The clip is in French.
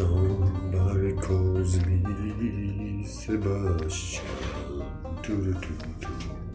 Somebody calls me Sebastian. Doo-doo-doo-doo.